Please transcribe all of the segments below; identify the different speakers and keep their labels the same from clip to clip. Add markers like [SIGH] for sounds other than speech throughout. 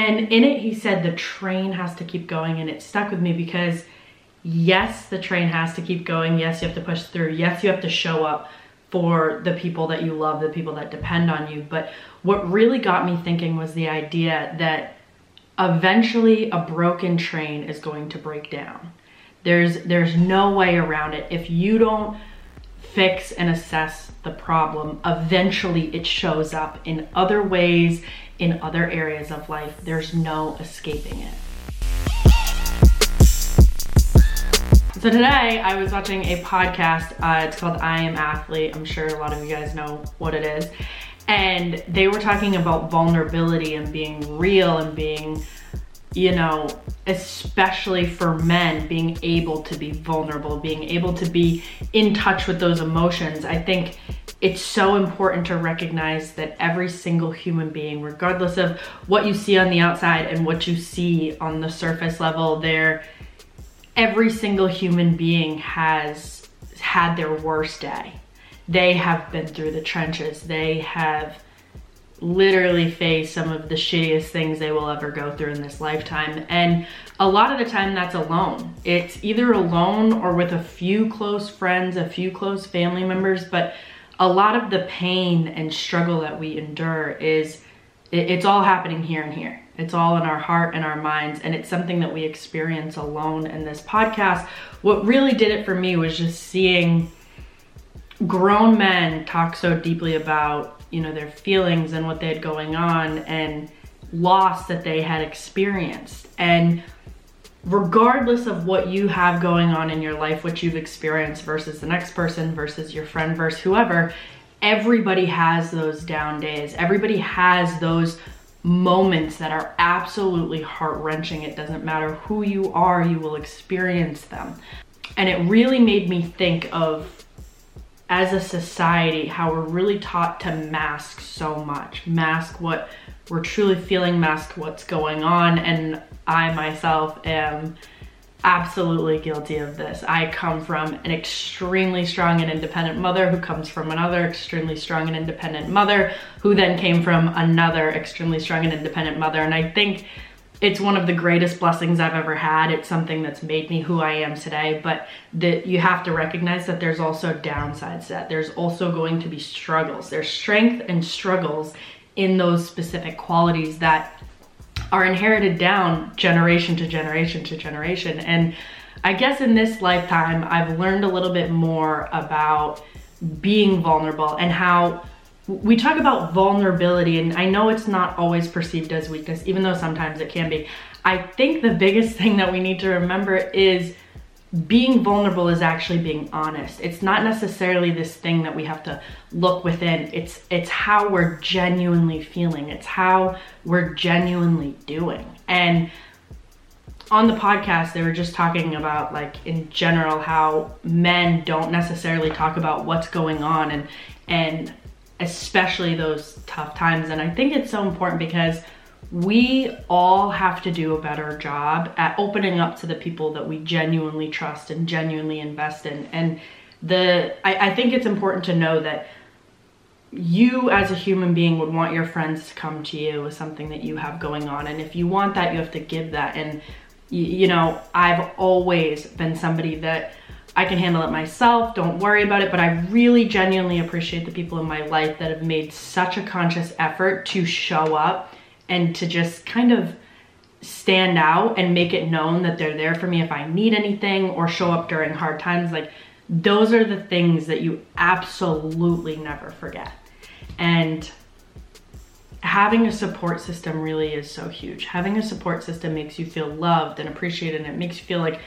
Speaker 1: And in it, he said the train has to keep going, and it stuck with me because yes, the train has to keep going. Yes, you have to push through. Yes, you have to show up for the people that you love, the people that depend on you. But what really got me thinking was the idea that eventually a broken train is going to break down. There's there's no way around it. If you don't fix and assess the problem, eventually it shows up in other ways, in other areas of life. There's no escaping it. So today I was watching a podcast. Uh, it's called I Am Athlete. I'm sure a lot of you guys know what it is. And they were talking about vulnerability and being real and being, you know, especially for men, being able to be vulnerable, being able to be in touch with those emotions. I think it's so important to recognize that every single human being, regardless of what you see on the outside and what you see on the surface level, they're every single human being has had their worst day. They have been through the trenches. They have literally faced some of the shittiest things they will ever go through in this lifetime. And a lot of the time that's alone. It's either alone or with a few close friends, a few close family members, but a lot of the pain and struggle that we endure is it's all happening here and here. It's all in our heart and our minds, and it's something that we experience alone in this podcast. What really did it for me was just seeing grown men talk so deeply about, you know, their feelings and what they had going on and loss that they had experienced. And regardless of what you have going on in your life, what you've experienced versus the next person versus your friend versus whoever, everybody has those down days. Everybody has those moments that are absolutely heart wrenching. It doesn't matter who you are, you will experience them. And it really made me think of, as a society, how we're really taught to mask so much. Mask what we're truly feeling, mask what's going on. And I myself am absolutely guilty of this. I come from an extremely strong and independent mother who comes from another extremely strong and independent mother who then came from another extremely strong and independent mother. And I think it's one of the greatest blessings I've ever had. It's something that's made me who I am today, but that you have to recognize that there's also downsides that there's also going to be struggles. There's strength and struggles in those specific qualities that are inherited down generation to generation to generation. And I guess in this lifetime, I've learned a little bit more about being vulnerable and how we talk about vulnerability, and I know it's not always perceived as weakness, even though sometimes it can be. I think the biggest [LAUGHS] thing that we need to remember is being vulnerable is actually being honest. It's not necessarily this thing that we have to look within. It's it's how we're genuinely feeling. It's how we're genuinely doing. And on the podcast they were just talking about like in general how men don't necessarily talk about what's going on and and especially those tough times and I think it's so important because we all have to do a better job at opening up to the people that we genuinely trust and genuinely invest in. And the I, I, think it's important to know that you as a human being would want your friends to come to you with something that you have going on. And if you want that, you have to give that. And you know, I've always been somebody that I can handle it myself, don't worry about it, but I really genuinely appreciate the people in my life that have made such a conscious effort to show up and to just kind of stand out and make it known that they're there for me if I need anything or show up during hard times. Like, those are the things that you absolutely never forget. And having a support system really is so huge. Having a support system makes you feel loved and appreciated, and it makes you feel like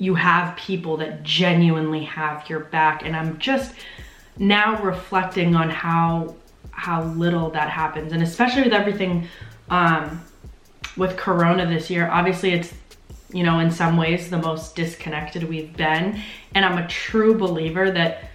Speaker 1: you have people that genuinely have your back. And I'm just now reflecting on how how little that happens and especially with everything um, with Corona this year. Obviously, it's you know in some ways the most disconnected we've been, and I'm a true believer that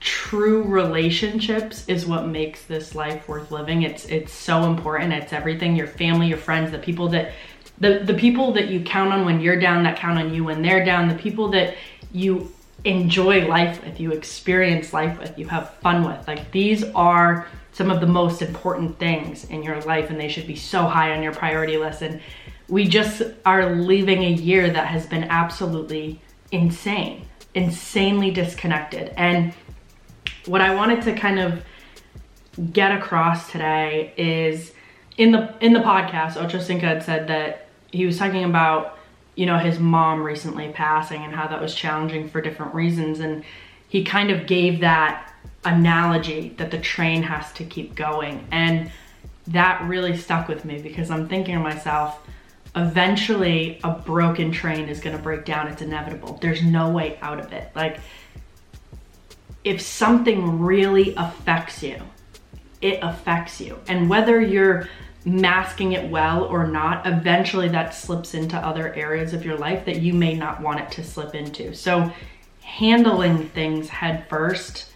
Speaker 1: true relationships is what makes this life worth living. It's it's so important. It's everything. Your family, your friends, the people that the the people that you count on when you're down that count on you when they're down, the people that you enjoy life with, you experience life with, you have fun with. Like these are some of the most important things in your life and they should be so high on your priority list. And we just are leaving a year that has been absolutely insane, insanely disconnected. And what I wanted to kind of get across today is in the in the podcast, Ocho Cinco had said that he was talking about, you know, his mom recently passing and how that was challenging for different reasons. And he kind of gave that analogy that the train has to keep going. And that really stuck with me because I'm thinking to myself, eventually a broken train is going to break down. It's inevitable. There's no way out of it. Like, if something really affects you, it affects you. And whether you're masking it well or not, eventually that slips into other areas of your life that you may not want it to slip into. So, handling things head first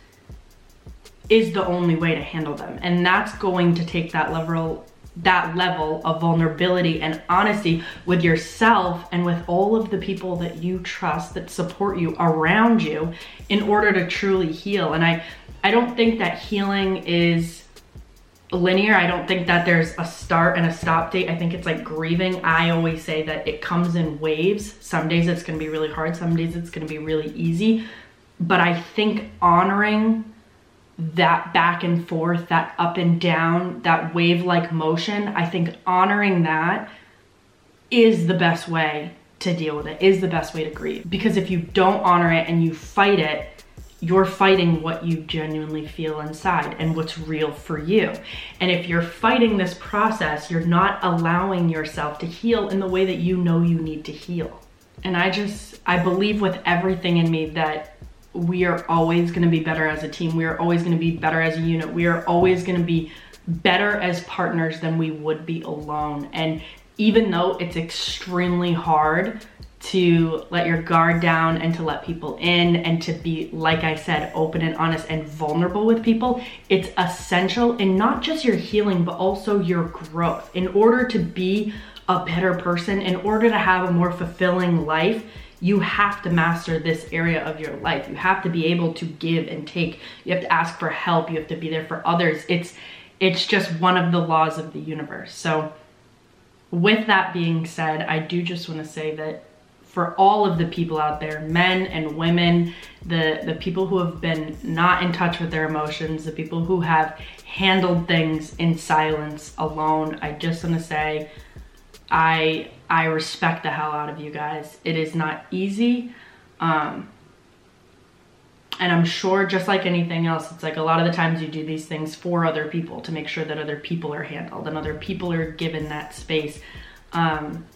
Speaker 1: is the only way to handle them. And that's going to take that level that level of vulnerability and honesty with yourself and with all of the people that you trust that support you around you in order to truly heal. And I I don't think that healing is linear. I don't think that there's a start and a stop date. I think it's like grieving. I always say that it comes in waves. Some days it's going to be really hard, some days it's going to be really easy. But I think honoring that back and forth, that up and down, that wave like motion, I think honoring that is the best way to deal with it, is the best way to grieve. Because if you don't honor it and you fight it, you're fighting what you genuinely feel inside and what's real for you. And if you're fighting this process, you're not allowing yourself to heal in the way that you know you need to heal. And I just, I believe with everything in me that we are always going to be better as a team. We are always going to be better as a unit. We are always going to be better as partners than we would be alone. And even though it's extremely hard to let your guard down and to let people in and to be, like I said, open and honest and vulnerable with people, it's essential in not just your healing, but also your growth. In order to be a better person, in order to have a more fulfilling life, you have to master this area of your life. You have to be able to give and take. You have to ask for help. You have to be there for others. It's it's just one of the laws of the universe. So with that being said, I do just want to say that for all of the people out there, men and women, the the people who have been not in touch with their emotions, the people who have handled things in silence alone, I just want to say I I respect the hell out of you guys. It is not easy. Um, and I'm sure just like anything else, it's like a lot of the times you do these things for other people to make sure that other people are handled and other people are given that space. Um,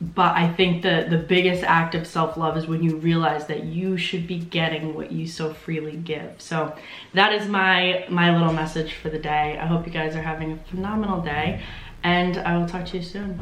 Speaker 1: but I think the the biggest act of self-love is when you realize that you should be getting what you so freely give. So that is my my little message for the day. I hope you guys are having a phenomenal day and I will talk to you soon.